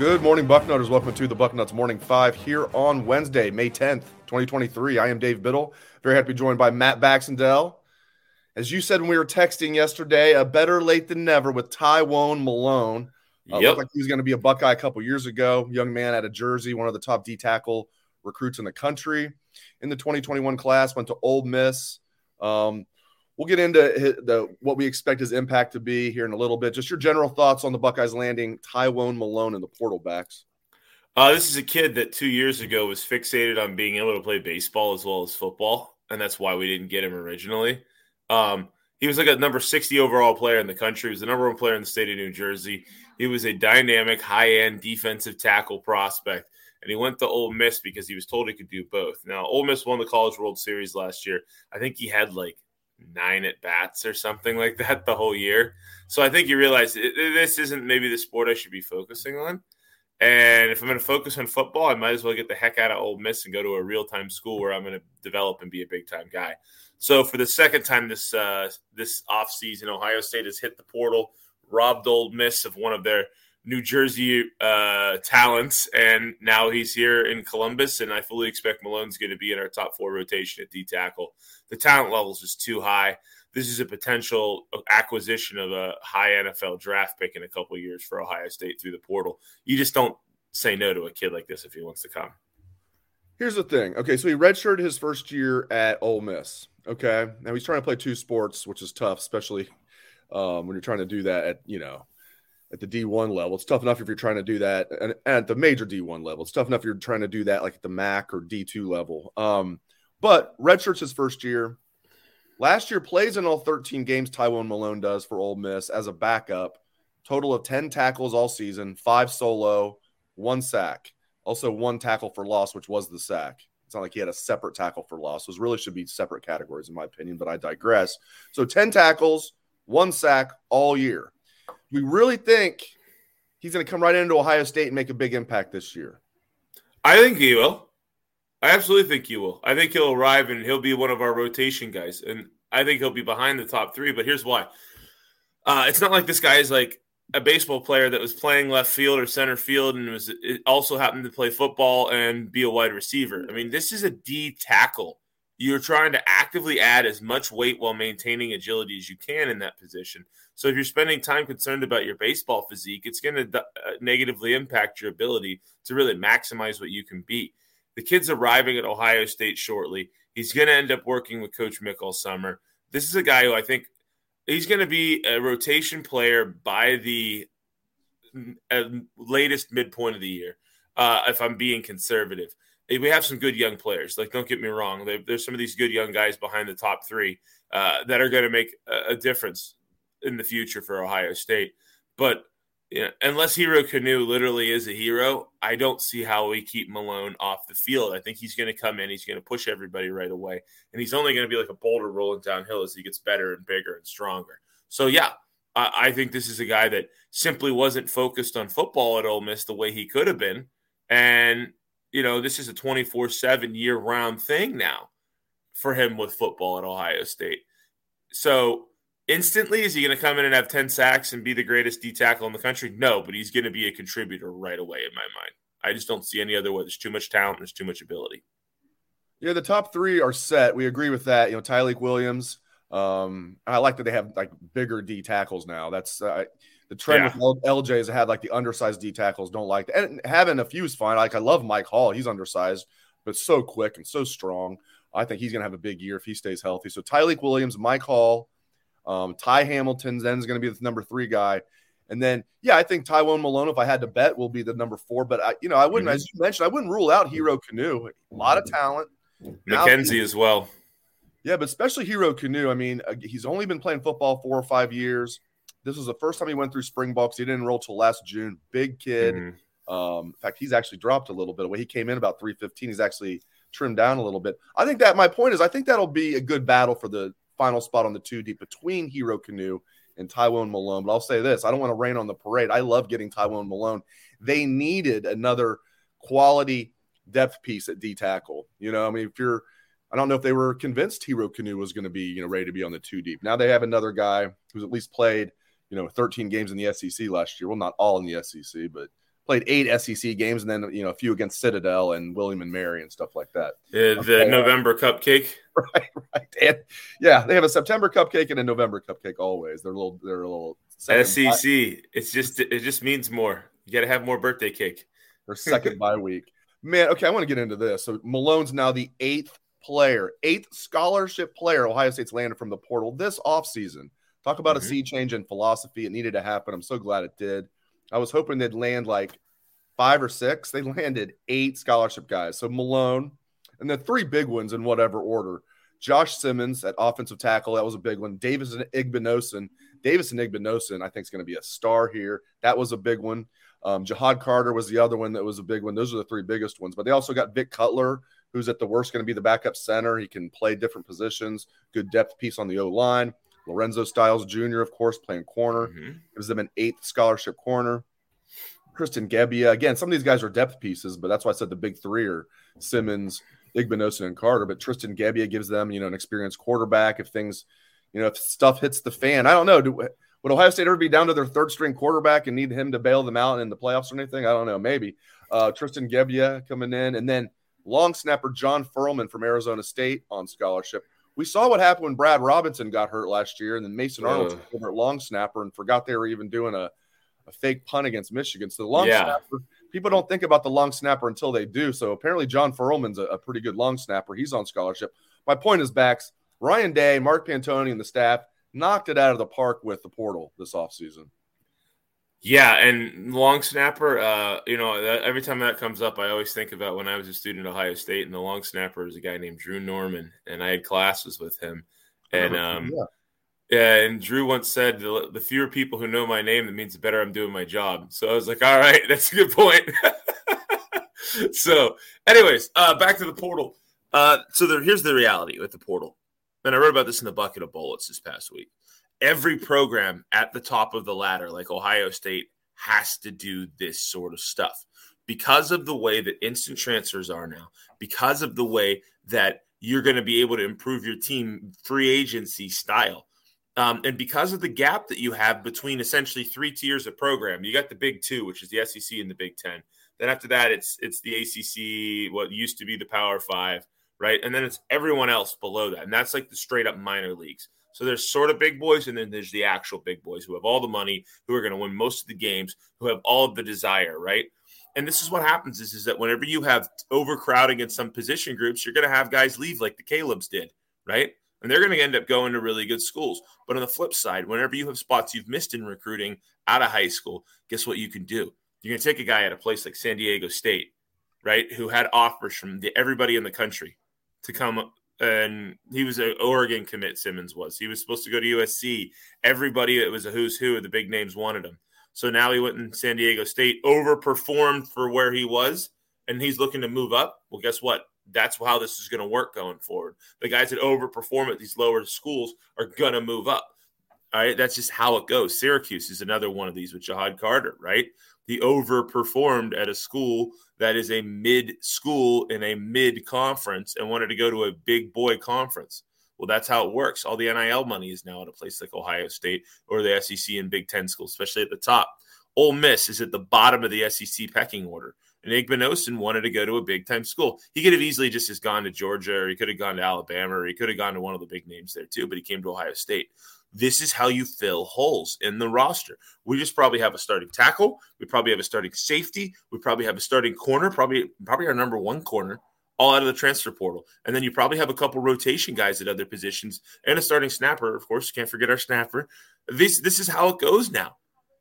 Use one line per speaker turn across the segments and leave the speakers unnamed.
Good morning, Bucknutters. Welcome to the Bucknuts Morning Five here on Wednesday, May 10th, 2023. I am Dave Biddle. Very happy to be joined by Matt Baxendell. As you said when we were texting yesterday, a better late than never with Tywone Malone. Uh,
Yep.
Looked like he was going to be a Buckeye a couple years ago. Young man out of Jersey, one of the top D tackle recruits in the country. In the 2021 class, went to Ole Miss. Um, we'll get into the what we expect his impact to be here in a little bit. Just your general thoughts on the Buckeyes landing Tywone Malone and the portal Bax.
Uh, this is a kid that two years ago was fixated on being able to play baseball as well as football, and that's why we didn't get him originally. Um, he was like a number 60 overall player in the country. He was the number one player in the state of New Jersey. He was a dynamic, high end defensive tackle prospect, and he went to Ole Miss because he was told he could do both. Now, Ole Miss won the College World Series last year. I think he had like nine at bats or something like that the whole year. So I think you realize this isn't maybe the sport I should be focusing on. And if I'm going to focus on football, I might as well get the heck out of Ole Miss and go to a real time school where I'm going to develop and be a big time guy. So for the second time this uh, this offseason, Ohio State has hit the portal, robbed Ole Miss of one of their New Jersey uh, talents, and now he's here in Columbus. And I fully expect Malone's going to be in our top four rotation at D tackle. The talent level is just too high. This is a potential acquisition of a high NFL draft pick in a couple years for Ohio State through the portal. You just don't say no to a kid like this if he wants to come.
Here's the thing. Okay, so he redshirted his first year at Ole Miss. Okay, now he's trying to play two sports, which is tough, especially um, when you're trying to do that at you know at the D1 level. It's tough enough if you're trying to do that and, at the major D1 level. It's tough enough if you're trying to do that like at the MAC or D2 level. Um, but redshirts his first year. Last year plays in all 13 games. Tywone Malone does for Ole Miss as a backup. Total of 10 tackles all season, five solo, one sack. Also, one tackle for loss, which was the sack. It's not like he had a separate tackle for loss. Those really should be separate categories, in my opinion, but I digress. So, 10 tackles, one sack all year. We really think he's going to come right into Ohio State and make a big impact this year.
I think he will. I absolutely think he will. I think he'll arrive and he'll be one of our rotation guys. And I think he'll be behind the top three. But here's why uh, it's not like this guy is like a baseball player that was playing left field or center field and was also happened to play football and be a wide receiver. I mean, this is a D tackle. You're trying to actively add as much weight while maintaining agility as you can in that position. So if you're spending time concerned about your baseball physique, it's going to uh, negatively impact your ability to really maximize what you can be. The kid's arriving at Ohio State shortly. He's going to end up working with Coach Mick all summer. This is a guy who I think he's going to be a rotation player by the uh, latest midpoint of the year. Uh, if I'm being conservative, we have some good young players. Like, don't get me wrong. There's some of these good young guys behind the top three uh, that are going to make a, a difference in the future for Ohio State. But you know, unless Hero Kanu literally is a hero, I don't see how we keep Malone off the field. I think he's going to come in, he's going to push everybody right away, and he's only going to be like a boulder rolling downhill as he gets better and bigger and stronger. So yeah, I, I think this is a guy that simply wasn't focused on football at Ole Miss the way he could have been, and you know this is a twenty four seven year round thing now for him with football at Ohio State. So instantly is he going to come in and have 10 sacks and be the greatest D tackle in the country? No, but he's going to be a contributor right away in my mind. I just don't see any other way. There's too much talent, there's too much ability.
Yeah, the top three are set. We agree with that. You know, Tyleik Williams. Um, I like that they have like bigger D tackles now. That's uh, the trend
Yeah.
with LJ's had like the undersized D tackles. Don't like that. And having a few is fine. Like I love Mike Hall. He's undersized, but so quick and so strong. I think he's gonna have a big year if he stays healthy. So Tyleik Williams, Mike Hall, um, Ty Hamilton then is going to be the number three guy. And then, yeah, I think Tywone Malone, if I had to bet, will be the number four. But I, you know, I wouldn't,
Mhm.
as you mentioned, I wouldn't rule out Hero Kanu. A lot of talent. Now-
McKenzie as well.
Yeah, but especially Hero Kanu. I mean, uh, he's only been playing football four or five years. This was the first time he went through spring ball because he didn't enroll till last June. Big kid.
Mhm.
Um, in fact, he's actually dropped a little bit. When he came in about 315, he's actually trimmed down a little bit. I think that my point is, I think that'll be a good battle for the final spot on the two deep between Hero Kanu and Tywone Malone. But I'll say this I don't want to rain on the parade. I love getting Tywone Malone. They needed another quality depth piece at D tackle. You know, I mean, if you're, I don't know if they were convinced Hero Kanu was going to be, you know, ready to be on the two deep. Now they have another guy who's at least played, you know, 13 games in the SEC last year. Well, not all in the SEC, but played eight SEC games and then you know a few against Citadel and William and Mary and stuff like that.
Uh, the okay. November cupcake,
right? Right. And, yeah, they have a September cupcake and a November cupcake always. They're a little. They're a little.
SEC. It's just it just means more. You got to have more birthday cake.
Their second bye week. Man, okay, I want to get into this. So Malone's now the eighth player, eighth scholarship player Ohio State's landed from the portal this offseason. Talk about mm-hmm. a sea change in philosophy. It needed to happen. I'm so glad it did. I was hoping they'd land like five or six. They landed eight scholarship guys. So Malone, and then three big ones in whatever order. Josh Simmons at offensive tackle, that was a big one. Davison Igbinosun. Davison Igbinosun, I think, is going to be a star here. That was a big one. Um, Ja'Had Carter was the other one that was a big one. Those are the three biggest ones. But they also got Vic Cutler, who's at the worst going to be the backup center. He can play different positions, good depth piece on the O line. Lorenzo Styles Jr., of course, playing corner, mm-hmm. gives them an eighth scholarship corner. Tristan Gebbia. Again, some of these guys are depth pieces, but that's why I said the big three are Simmons, Igbinosun, and Carter. But Tristan Gebbia gives them, you know, an experienced quarterback. If things, you know, if stuff hits the fan, I don't know. Do, would Ohio State ever be down to their third string quarterback and need him to bail them out in the playoffs or anything? I don't know. Maybe. Uh, Tristan Gebbia coming in. And then long snapper John Ferlmann from Arizona State on scholarship. We saw what happened when Brad Robinson got hurt last year, and then Mason Arnold took over at long snapper and forgot they were even doing a, a fake punt against Michigan. So the long yeah. snapper, people don't think about the long snapper until they do. So apparently John Ferlmann's a, a pretty good long snapper. He's on scholarship. My point is, Bax Ryan Day, Mark Pantoni, and the staff knocked it out of the park with the portal this offseason.
Yeah, and long snapper, uh, you know, that, every time that comes up, I always think about when I was a student at Ohio State, and the long snapper is a guy named Drew Norman, and I had classes with him, and um, yeah. yeah, and Drew once said, the, the fewer people who know my name, that means the better I'm doing my job. So I was like, all right, that's a good point. so, anyways, uh, back to the portal. Uh, so there, here's the reality with the portal, and I wrote about this in the bucket of bullets this past week every program at the top of the ladder, like Ohio State, has to do this sort of stuff because of the way that instant transfers are now, because of the way that you're going to be able to improve your team free agency style. Um, and because of the gap that you have between essentially three tiers of program, you got the big two, which is the SEC and the Big Ten. Then after that, it's it's the ACC, what used to be the Power Five, right? And then it's everyone else below that, and that's like the straight up minor leagues. So there's sort of big boys, and then there's the actual big boys who have all the money, who are going to win most of the games, who have all of the desire, right? And this is what happens is, is that whenever you have overcrowding in some position groups, you're going to have guys leave like the Caleb's did, right? And they're going to end up going to really good schools. But on the flip side, whenever you have spots you've missed in recruiting out of high school, guess what you can do? You're going to take a guy at a place like San Diego State, right, who had offers from the, everybody in the country to come and he was an Oregon commit. Simmons was. He was supposed to go to USC. Everybody it was a who's who of the big names wanted him. So now he went in San Diego State, overperformed for where he was, and he's looking to move up. Well, guess what? That's how this is going to work going forward. The guys that overperform at these lower schools are going to move up. All right, that's just how it goes. Syracuse is another one of these with Ja'Had Carter, right? He overperformed at a school that is a mid school in a mid conference and wanted to go to a big boy conference. Well, that's how it works. All the NIL money is now at a place like Ohio State or the SEC and Big Ten schools, especially at the top. Ole Miss is at the bottom of the SEC pecking order. And Igbinosun wanted to go to a big time school. He could have easily just, just gone to Georgia or he could have gone to Alabama or he could have gone to one of the big names there too, but he came to Ohio State. This is how you fill holes in the roster. We just probably have a starting tackle. We probably have a starting safety. We probably have a starting corner, probably probably our number one corner, all out of the transfer portal. And then you probably have a couple rotation guys at other positions and a starting snapper. Of course, can't forget our snapper. This this is how it goes now,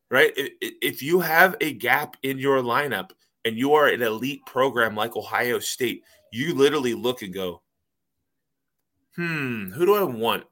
right? If you have a gap in your lineup and you are an elite program like Ohio State, you literally look and go, hmm, who do I want?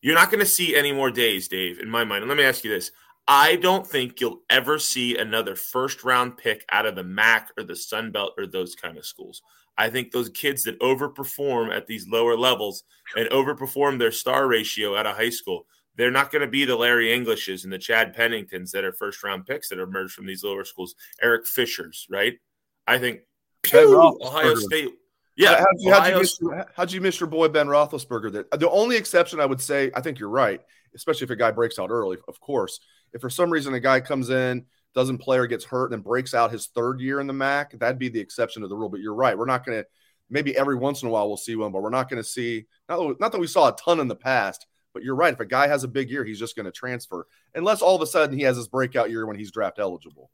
You're not going to see any more days, Dave, in my mind. And let me ask you this. I don't think you'll ever see another first round pick out of the MAC or the Sun Belt or those kind of schools. I think those kids that overperform at these lower levels and overperform their star ratio out of high school, they're not going to be the Larry Englishes and the Chad Penningtons that are first round picks that emerged from these lower schools. Eric Fishers, right? I think pew, Ohio State
yeah, how'd you, how'd, you miss, how'd you miss your boy Ben Roethlisberger? There, the only exception I would say, I think you're right, especially if a guy breaks out early. Of course, if for some reason a guy comes in, doesn't play or gets hurt and then breaks out his third year in the MAC, that'd be the exception to the rule. But you're right. We're not going to, maybe every once in a while we'll see one, but we're not going to see, not, not that we saw a ton in the past, but you're right. If a guy has a big year, he's just going to transfer unless all of a sudden he has his breakout year when he's draft eligible.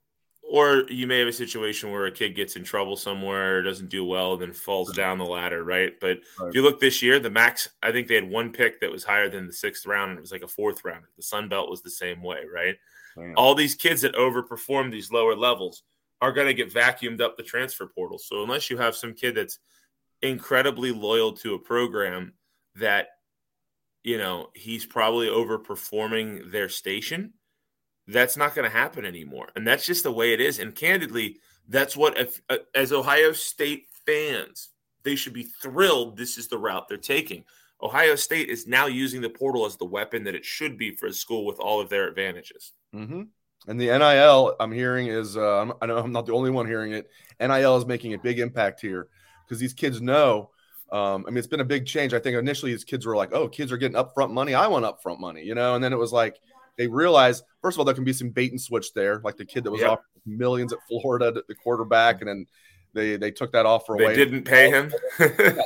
Or you may have a situation where a kid gets in trouble somewhere, doesn't do well, then falls down the ladder, right? But right. if you look this year, the max, I think they had one pick that was higher than the sixth round, and it was like a fourth round. The Sun Belt was the same way, right? All these kids that overperform these lower levels are going to get vacuumed up the transfer portal. So unless you have some kid that's incredibly loyal to a program that, you know, he's probably overperforming their station, that's not going to happen anymore. And that's just the way it is. And candidly, that's what, if, uh, as Ohio State fans, they should be thrilled this is the route they're taking. Ohio State is now using the portal as the weapon that it should be for a school with all of their advantages.
Mm-hmm. And the NIL I'm hearing is uh, I know I'm not the only one hearing it. NIL is making a big impact here because these kids know. Um, I mean, it's been a big change. I think initially these kids were like, "Oh, kids are getting upfront money. I want upfront money," you know. And then it was like they realized, first of all, there can be some bait and switch there, like the kid that was yep. offered millions at Florida, the quarterback, and then they they took that offer
they
away.
They didn't pay him.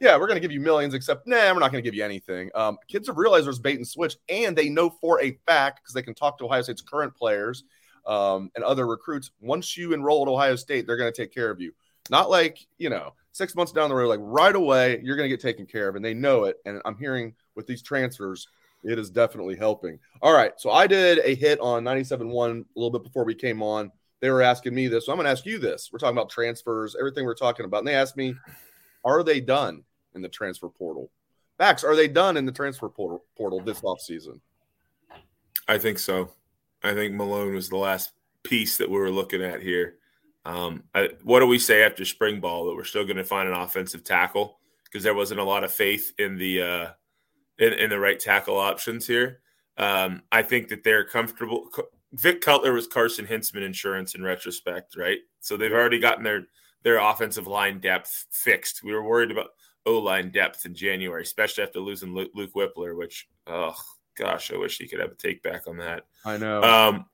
yeah, we're going to give you millions, except, nah, we're not going to give you anything. Um, kids have realized there's bait and switch, and they know for a fact because they can talk to Ohio State's current players um, and other recruits. Once you enroll at Ohio State, they're going to take care of you. Not like, you know, six months down the road, like right away, you're going to get taken care of, and they know it. And I'm hearing with these transfers, it is definitely helping. All right. So I did a hit on 97.1 a little bit before we came on. They were asking me this. So I'm going to ask you this. We're talking about transfers, everything we're talking about. And they asked me, are they done? in the transfer portal. Max, are they done in the transfer portal, portal this offseason?
I think so. I think Malone was the last piece that we were looking at here. Um, I, what do we say after spring ball that we're still going to find an offensive tackle because there wasn't a lot of faith in the uh, in, in, the right tackle options here. Um, I think that they're comfortable. Vic Cutler was Carson Hinzman insurance in retrospect, right? So they've already gotten their their offensive line depth fixed. We were worried about O line depth in January, especially after losing Luke, Luke Wypler, which, oh gosh, I wish he could have a take back on that.
I know.
Um,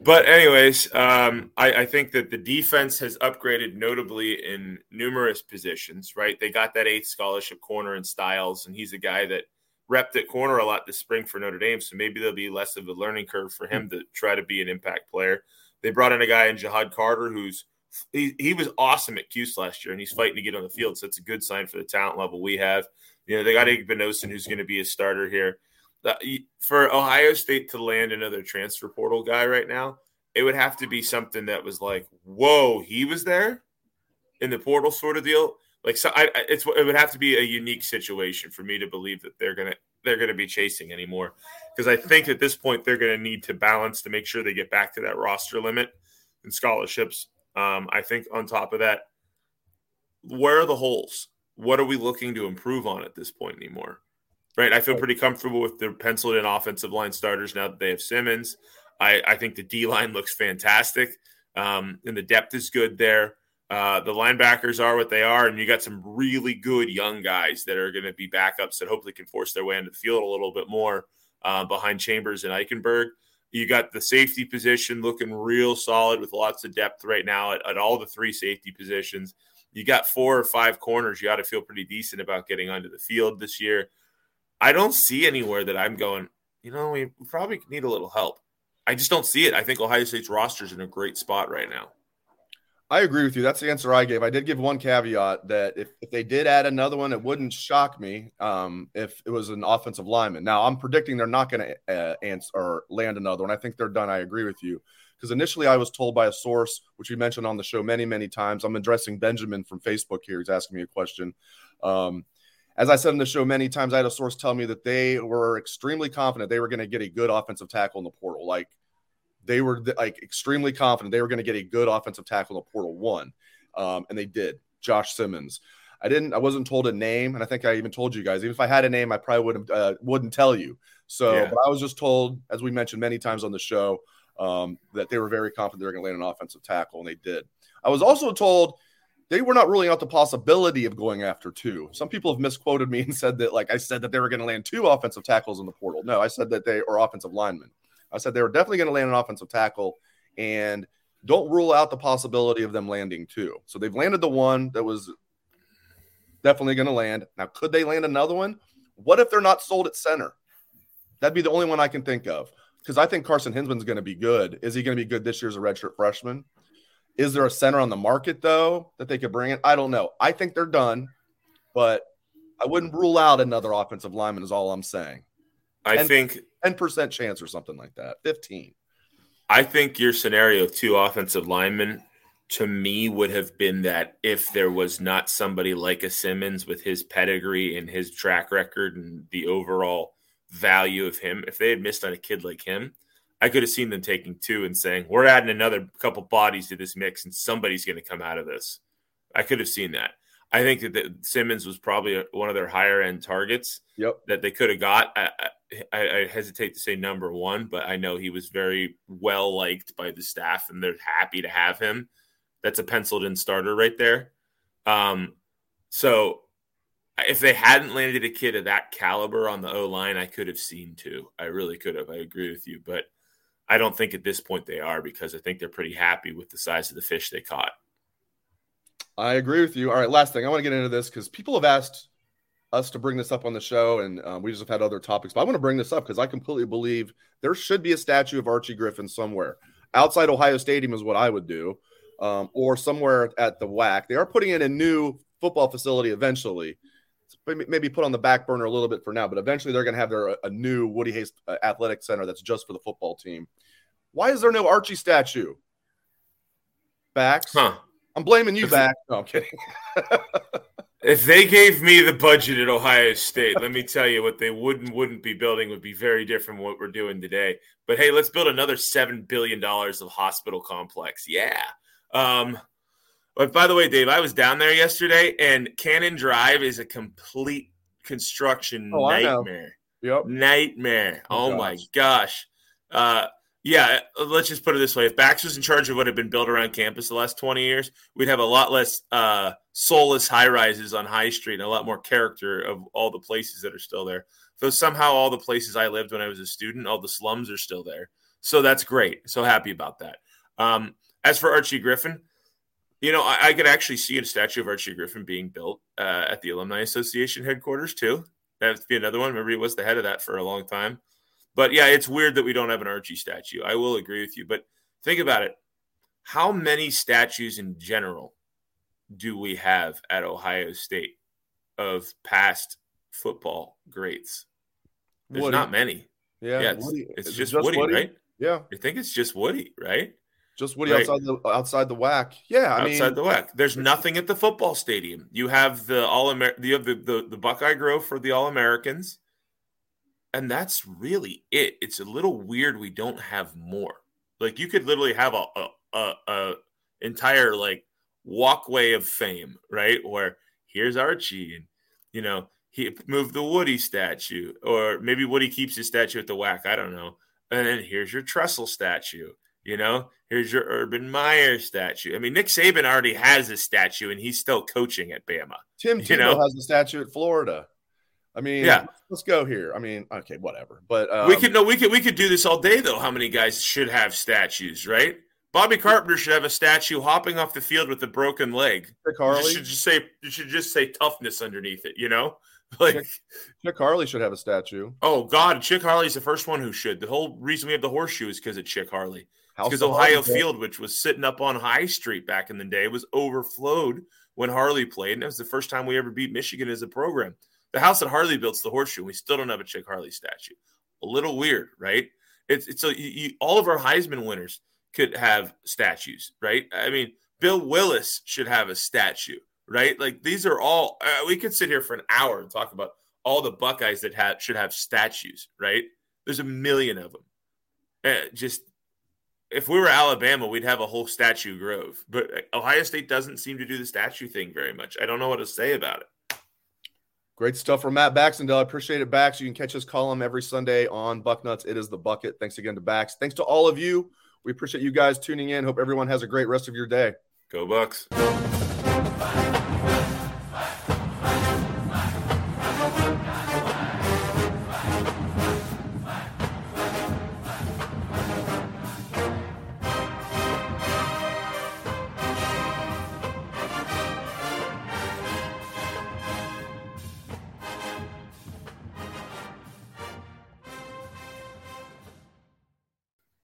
but anyways, um, I, I, think that the defense has upgraded notably in numerous positions. Right, they got that eighth scholarship corner in Styles, and he's a guy that repped at corner a lot this spring for Notre Dame. So maybe there'll be less of a learning curve for him to try to be an impact player. They brought in a guy in Ja'Had Carter who's he, he was awesome at Cuse last year, and he's fighting to get on the field. So it's a good sign for the talent level we have. You know, they got Igbinosun, who's going to be a starter here. For Ohio State to land another transfer portal guy right now, it would have to be something that was like, whoa, he was there in the portal sort of deal. Like, so I, it's it would have to be a unique situation for me to believe that they're gonna they're gonna be chasing anymore. Because I think at this point they're gonna need to balance to make sure they get back to that roster limit and scholarships um, I think on top of that, where are the holes? What are we looking to improve on at this point anymore? Right. I feel pretty comfortable with the penciled in offensive line starters now that they have Simmons. I, I think the D line looks fantastic. Um, and the depth is good there. Uh, the linebackers are what they are, and you got some really good young guys that are going to be backups that hopefully can force their way into the field a little bit more uh, behind Chambers and Eichenberg. You got the safety position looking real solid with lots of depth right now at, at all the three safety positions. You got four or five corners. You got to feel pretty decent about getting onto the field this year. I don't see anywhere that I'm going, you know, we probably need a little help. I just don't see it. I think Ohio State's roster is in a great spot right now.
I agree with you. That's the answer I gave. I did give one caveat that if, if they did add another one, it wouldn't shock me um, if it was an offensive lineman. Now, I'm predicting they're not going to uh, answer or land another one. I think they're done. I agree with you. Because initially I was told by a source, which we mentioned on the show many, many times. I'm addressing Benjamin from Facebook here. He's asking me a question. Um, as I said in the show many times, I had a source tell me that they were extremely confident they were going to get a good offensive tackle in the portal. Like they were like extremely confident they were going to get a good offensive tackle in the portal one, um, and they did. Josh Simmons. I didn't. I wasn't told a name, and I think I even told you guys. Even if I had a name, I probably wouldn't uh, wouldn't tell you. So, yeah. but I was just told, as we mentioned many times on the show, um, that they were very confident they were going to land an offensive tackle, and they did. I was also told they were not ruling out the possibility of going after two. Some people have misquoted me and said that, like I said, that they were going to land two offensive tackles in the portal. No, I said that they are offensive linemen. I said they were definitely going to land an offensive tackle And don't rule out the possibility of them landing two. So they've landed the one that was definitely going to land. Now, could they land another one? What if they're not sold at center? That'd be the only one I can think of because I think Carson Hinzman's going to be good. Is he going to be good this year as a redshirt freshman? Is there a center on the market though that they could bring in? I don't know. I think they're done, but I wouldn't rule out another offensive lineman. Is all I'm saying.
I 10, think
ten percent chance or something like that. Fifteen.
I think your scenario of two offensive linemen to me would have been that if there was not somebody like a Simmons with his pedigree and his track record and the overall value of him, if they had missed on a kid like him, I could have seen them taking two and saying, We're adding another couple bodies to this mix and somebody's going to come out of this. I could have seen that. I think that the, Simmons was probably one of their higher end targets
yep.
that they could have got. I, I, I, hesitate to say number one, but I know he was very well liked by the staff and they're happy to have him. That's a penciled in starter right there. Um, so if they hadn't landed a kid of that caliber on the O line, I could have seen two. I really could have. I agree with you, but I don't think at this point they are because I think they're pretty happy with the size of the fish they caught.
I agree with you. All right, last thing I want to get into this because people have asked us to bring this up on the show, and um, we just have had other topics. But I want to bring this up because I completely believe there should be a statue of Archie Griffin somewhere outside Ohio Stadium, is what I would do, um, or somewhere at the WAC. They are putting in a new football facility eventually. Maybe put on the back burner a little bit for now, but eventually they're going to have their a new Woody Hayes uh, Athletic Center that's just for the football team. Why is there no Archie statue? Bax.
Huh.
I'm blaming you back. No, I'm kidding.
if they gave me the budget at Ohio State, let me tell you what they wouldn't wouldn't be building would be very different from what we're doing today. But hey, let's build another seven billion dollars of hospital complex. Yeah. Um, but by the way, Dave, I was down there yesterday, and Cannon Drive is a complete construction oh, nightmare.
Yep.
Nightmare. Oh, oh my gosh. Uh, yeah, uh, let's just put it this way: if Bax was in charge of what had been built around campus the last twenty years, we'd have a lot less uh, soulless high rises on High Street and a lot more character of all the places that are still there. Though somehow all the places I lived when I was a student, all the slums are still there. So that's great. So happy about that. Um, as for Archie Griffin, you know, I, I, could actually see a statue of Archie Griffin being built uh, at the Alumni Association headquarters too. That'd be another one. Remember, he was the head of that for a long time. But yeah, it's weird that we don't have an Archie statue. I will agree with you. But think about it. How many statues in general do we have at Ohio State of past football greats? There's Woody. not many.
Yeah,
yeah it's, it's just, just, Woody, Woody, right?
Yeah,
I think it's just Woody, right?
Just Woody right. outside the outside the WAC. Yeah, I
outside mean, the WAC. There's nothing at the football stadium. You have the all Amer- you have the, the the Buckeye Grove for the All Americans and that's really it. It's a little weird we don't have more. Like you could literally have a a, a, a entire like walkway of fame, right? Where here's Archie, and you know he moved the Woody statue, or maybe Woody keeps his statue at the WAC. I don't know. And then here's your Tressel statue. You know, here's your Urban Meyer statue. I mean, Nick Saban already has a statue, and he's still coaching at Bama.
Tim Tebow you know? has a statue at Florida. I mean, yeah, let's go here. I mean, okay, whatever. But um,
we could no, we could we could do this all day though. How many guys should have statues, right? Bobby Carpenter should have a statue hopping off the field with a broken leg.
Chick Harley
you should just say you should just say toughness underneath it. You know, like
Chick, Chick Harley should have a statue.
Oh God, Chick Harley's the first one who should. The whole reason we have the horseshoe is because of Chick Harley. Because Ohio Field, which was sitting up on High Street back in the day, was overflowed when Harley played, and it was the first time we ever beat Michigan as a program. The house that Harley built's the horseshoe. We still don't have a Chick Harley statue. A little weird, right? It's, it's so all of our Heisman winners could have statues, right? I mean, Bill Willis should have a statue, right? Like these are all. Uh, we could sit here for an hour and talk about all the Buckeyes that have should have statues, right? There's a million of them. Uh, just if we were Alabama, we'd have a whole statue grove. But Ohio State doesn't seem to do the statue thing very much. I don't know what to say about it.
Great stuff from Matt Baxendell. I appreciate it, Bax. You can catch his column every Sunday on Bucknuts. It is the bucket. Thanks again to Bax. Thanks to all of you. We appreciate you guys tuning in. Hope everyone has a great rest of your day.
Go Bucks.